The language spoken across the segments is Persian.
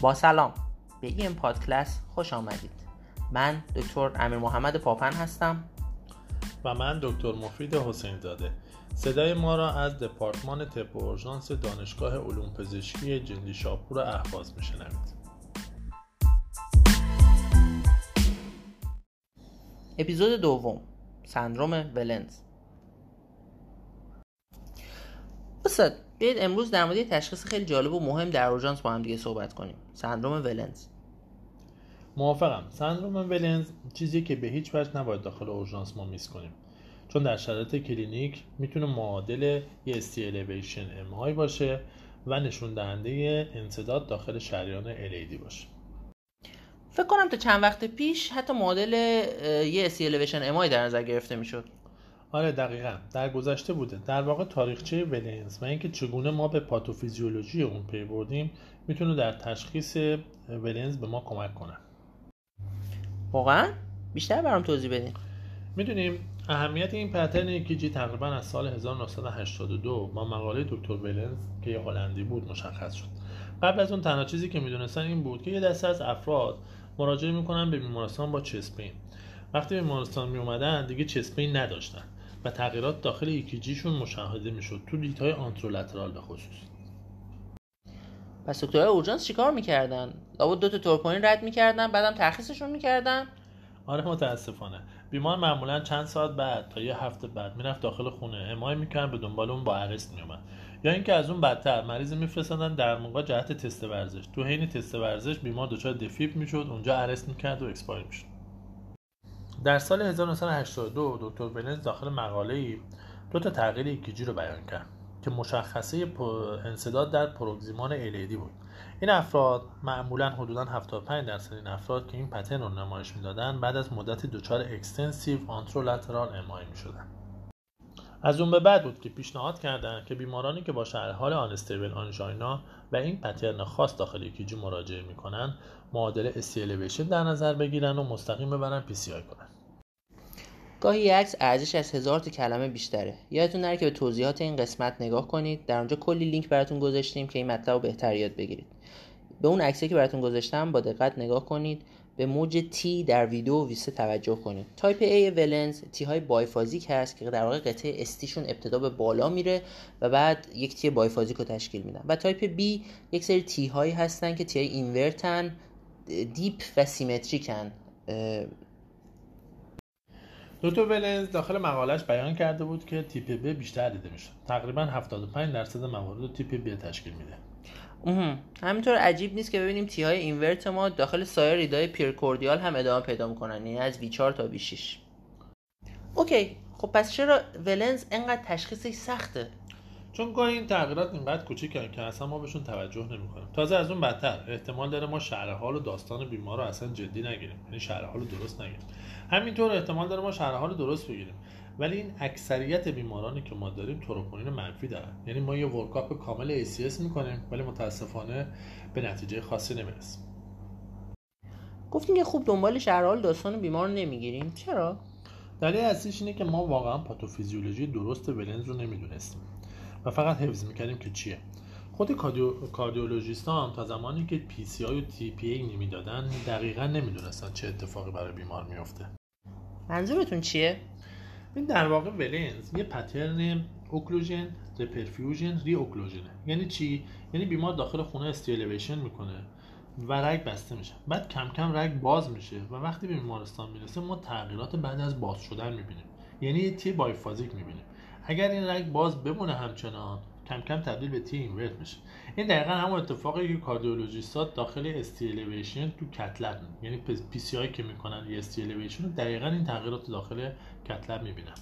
با سلام. به این پادکلس خوش آمدید. من دکتر امیر محمد پاپن هستم. و من دکتر مفید حسین زاده. صدای ما را از دپارتمان طب اورژانس دانشگاه علوم پزشکی جندی شاپور اهواز میشنوید. اپیزود دوم. سندروم ولنز. استاد بیاید امروز در مورد تشخیص خیلی جالب و مهم در اورژانس با هم دیگه صحبت کنیم. سندروم ولنز. موافقم. سندروم ولنز چیزی که به هیچ وجه نباید داخل اورژانس ما miss کنیم. چون در شرایط کلینیک می‌تونه معادل یه ST elevation MI باشه و نشون دهنده انسداد داخل شریان LAD باشه. فکر کنم تا چند وقت پیش حتی معادل یه elevation MI در نظر گرفته می‌شد. آره دقیقا. در گذشته بوده. در واقع تاریخچه ولنز و اینکه چگونه ما به پاتوفیزیولوژی اون پی بردیم می‌تونه در تشخیص ولنز به ما کمک کنه. واقعا؟ بیشتر برام توضیح بدین. می‌دونیم اهمیت این پترن کیجی تقریبا از سال 1982 با مقاله دکتر ولنز که یه هلندی بود مشخص شد. قبل از اون تنها چیزی که می‌دونستن این بود که یه دسته از افراد مراجعه می‌کنن به بیمارستان با چسپین وقتی به بیمارستان می اومدن دیگه chest pain نداشتن. و تغییرات داخل EKG شون مشاهده می‌شد تو lead های anterolateral به خصوص. پس دکترهای اورژانس چیکار می‌کردن؟ لابد دو تا تورپوین رد می‌کردن بعدم ترخیصشون می‌کردن؟ آره متاسفانه. بیمار معمولا چند ساعت بعد تا یه هفته بعد می‌رفت داخل خونه MI می‌کرد به دنبال اون با arrest میومد یا اینکه از اون بدتر مریض میفرستادن در موقع جهت تست ورزش. تو حین تست ورزش بیمار دچار VFib می‌شد اونجا arrest می‌کرد و expire می‌شد. در سال 1982 دکتر ولنز داخل مقاله ای دو تا تغییر EKG رو بیان کرد که مشخصه انسداد در proximal LAD بود. این افراد معمولا حدودا 75 درصد این افراد که این pattern رو نمایش می‌دادن بعد از مدتی دچار extensive anterolateral MI می‌شدن. از اون به بعد بود که پیشنهاد کردند که بیمارانی که با حال unstable angina و این pattern خاص داخل EKG مراجعه می‌کنن معادل STEMI در نظر بگیرن و مستقیم ببرن PCI کنن. گاهی عکس ارزش از هزار کلمه بیشتره. یادتون نره که به توضیحات این قسمت نگاه کنید. در اونجا کلی لینک براتون گذاشتیم که این مطلب رو بهتر یاد بگیرید. به اون عکسی که براتون گذاشتم با دقت نگاه کنید. به موج T در ویدیو ویسه توجه کنید. type A ولنز T های biphasic هست که در واقع قطعه ST شون ابتدا به بالا میره و بعد یک T biphasic رو تشکیل میدن. و type B یک سری T هایی هستن که T های inverted deep و symmetric ن دکتر ولنز داخل مقالش بیان کرده بود که تیپ B بیشتر دیده میشه تقریبا 75 درصد موارد تیپ B تشکیل میده. همینطور عجیب نیست که ببینیم T های invert ما داخل سایر lead ای precordial هم ادامه پیدا می‌کنن یعنی از V4 تا V6 okay خب پس چرا ولنز انقدر تشخیصش سخته؟ چون گاهی این تغییرات اینقدر کوچیکن که اصلا ما بهشون توجه نمی‌کنیم. تازه از اون بدتر احتمال داره ما شرح حال و داستان بیمار رو اصلا جدی نگیریم. یعنی شرح حال درست نگیریم. همینطور احتمال داره ما شرح حال درست بگیریم. ولی این اکثریت بیمارانی که ما داریم تروپونین منفی دارن. یعنی ما یه ورکاپ کامل ACS می‌کنیم ولی متاسفانه به نتیجه خاصی نمی‌رسیم. گفتیم که خوب دنبال شرحال داستان بیمار نمی‌گیریم. چرا؟ دلیل اصلیش اینه که ما واقعا پاتوفیزیولوژی درست ولنز رو نمی‌دونستیم و فقط حفظ می‌کردیم که چیه. خود کاردیولوژیست هم تا زمانی که PCI و tPA نمی‌دادن دقیقا نمی‌دونستن چه اتفاقی برای بیمار میفته منظورتون چیه؟ این در واقع ولنز یه pattern occlusion reperfusion reocclusion ه یعنی چی؟ یعنی بیمار داخل خونه ST elevation می‌کنه و رگ بسته میشه. بعد کم کم رگ باز میشه و وقتی به بیمارستان می‌رسه ما تغییرات بعد از باز شدن می‌بینیم. یعنی T biphasic می‌بینیم. اگر این رگ باز بمونه همچنان کم کم تبدیل به T invert میشه. این دقیقا همون اتفاقی که کاردیولوژیستا داخل ST elevation تو cath lab یعنی PCI که می‌کنن یه ST elevation دقیقا این تغییرات داخل cath lab می‌بینن.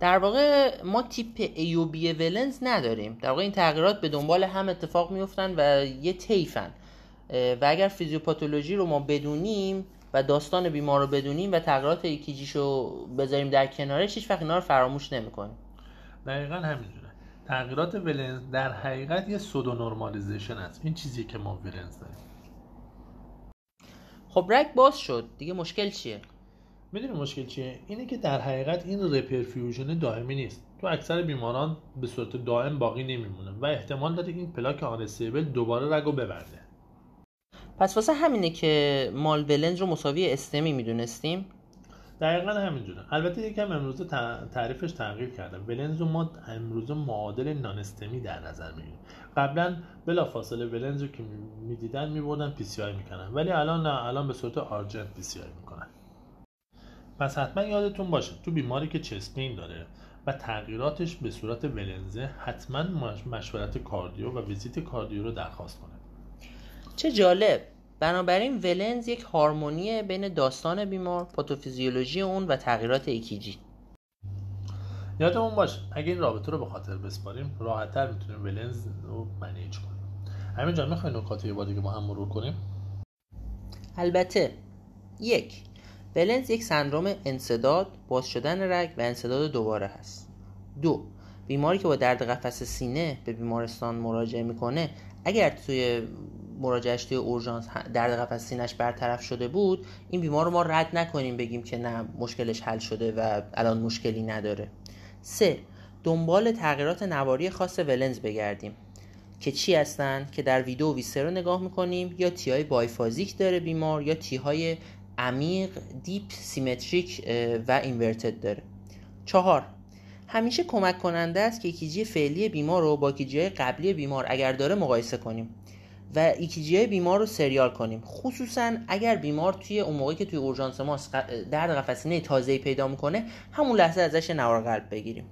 در واقع ما تیپ A و B ولنز نداریم. در واقع این تغییرات به دنبال هم اتفاق میفتن و یه طیفن و اگر فیزیوپاتولوژی رو ما بدونیم و داستان بیمار رو بدونیم و تغییرات EKG شو بذاریم در کنارش هیچ وقت اینا رو فراموش نمی‌کنیم. دقیقا همینجوره. تغییرات ولنز در حقیقت یه pseudonormalization است. این چیزی که ما ولنز داریم. خب رگ باز شد. دیگه مشکل چیه؟ می‌دونی مشکل چیه؟ اینه که در حقیقت این reperfusion دائمی نیست. تو اکثر بیماران به صورت دائم باقی نمیمونه و احتمال داره این پلاک unstable دوباره رگو ببنده. پس واسه همینه که ما ولنز رو مساوی STEMI می‌دونستیم؟ دقیقا همینجوره. البته یکم امروزه تعریفش تغییر کرده ولنز رو ما امروزه معادل non-STEMI در نظر می‌گیریم. قبلا بلافاصله ولنز رو که می‌دیدن میبردن PCI می‌کنن. ولی الان نه الان به صورت urgent PCI می‌کنن. پس حتما یادتون باشه تو بیماری که chest pain داره و تغییراتش به صورت ولنزه حتما مشورت cardio و ویزیت cardio رو درخواست کنه. چه جالب. بنابراین Wellens یک هارمونی بین داستان بیمار پاتوفیزیولوژی اون و تغییرات EKG یادمون باشه اگه این رابطه رو به خاطر بسپاریم راحتتر می‌تونیم Wellens رو manage کنیم. همین جا می‌خواین نکات یه بار دیگه با هم مرور کنیم؟ البته یک Wellens یک سندروم انسداد باز شدن رگ و انسداد دوباره هست. دو بیماری که با درد قفس سینه به بیمارستان مراجعه می‌کنه اگر توی مراجعش توی اورژانس درد قفس سینش برطرف شده بود این بیمار رو ما رد نکنیم بگیم که نه مشکلش حل شده و الان مشکلی نداره. سه دنبال تغییرات نواری خاص ولنز بگردیم. که چی هستن؟ که در ویدیو ویسه رو نگاه می‌کنیم یا تی های بایفازیک داره بیمار یا تی های عمیق deep symmetric و inverted داره. چهار همیشه کمک کننده است که EKG فعلی بیمار رو با EKG قبلی بیمار اگر داره مقایسه کنیم و EKG بیمار رو serial کنیم. خصوصا اگر بیمار توی اون موقعی که توی اورژانس ما درد قفسه سینه تازه‌ای پیدا می‌کنه همون لحظه ازش نوار قلب بگیریم.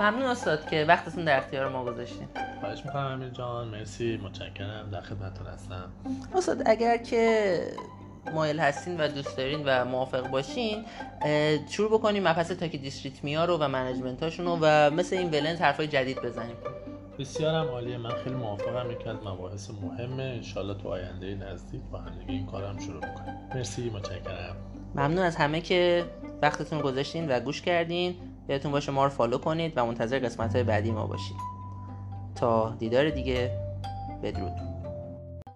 ممنون استاد که وقتتون در اختیار ما گذاشتین. خواهش می‌کنم امیر جان. مرسی. متشکرم. در خدمتتون هستم. استاد اگر که مایل هستین و دوست دارین و موافق باشین شروع بکنیم مبحث تاکی دیستریتمیا رو و منیجمنتاشون رو و مثل این ولنز حرفای جدید بزنیم. بسیارم عالیه من خیلی موافقم یکی از مباحث مهمه. انشالله تو آینده نزدیک با هم این کارم شروع بکنیم. مرسی متشکرم. ممنون از همه که وقتتون گذاشتین و گوش کردین. یادتون باشه ما رو فالو کنید و منتظر قسمت بعدی ما باشید. تا دیدار دیگه بدرود.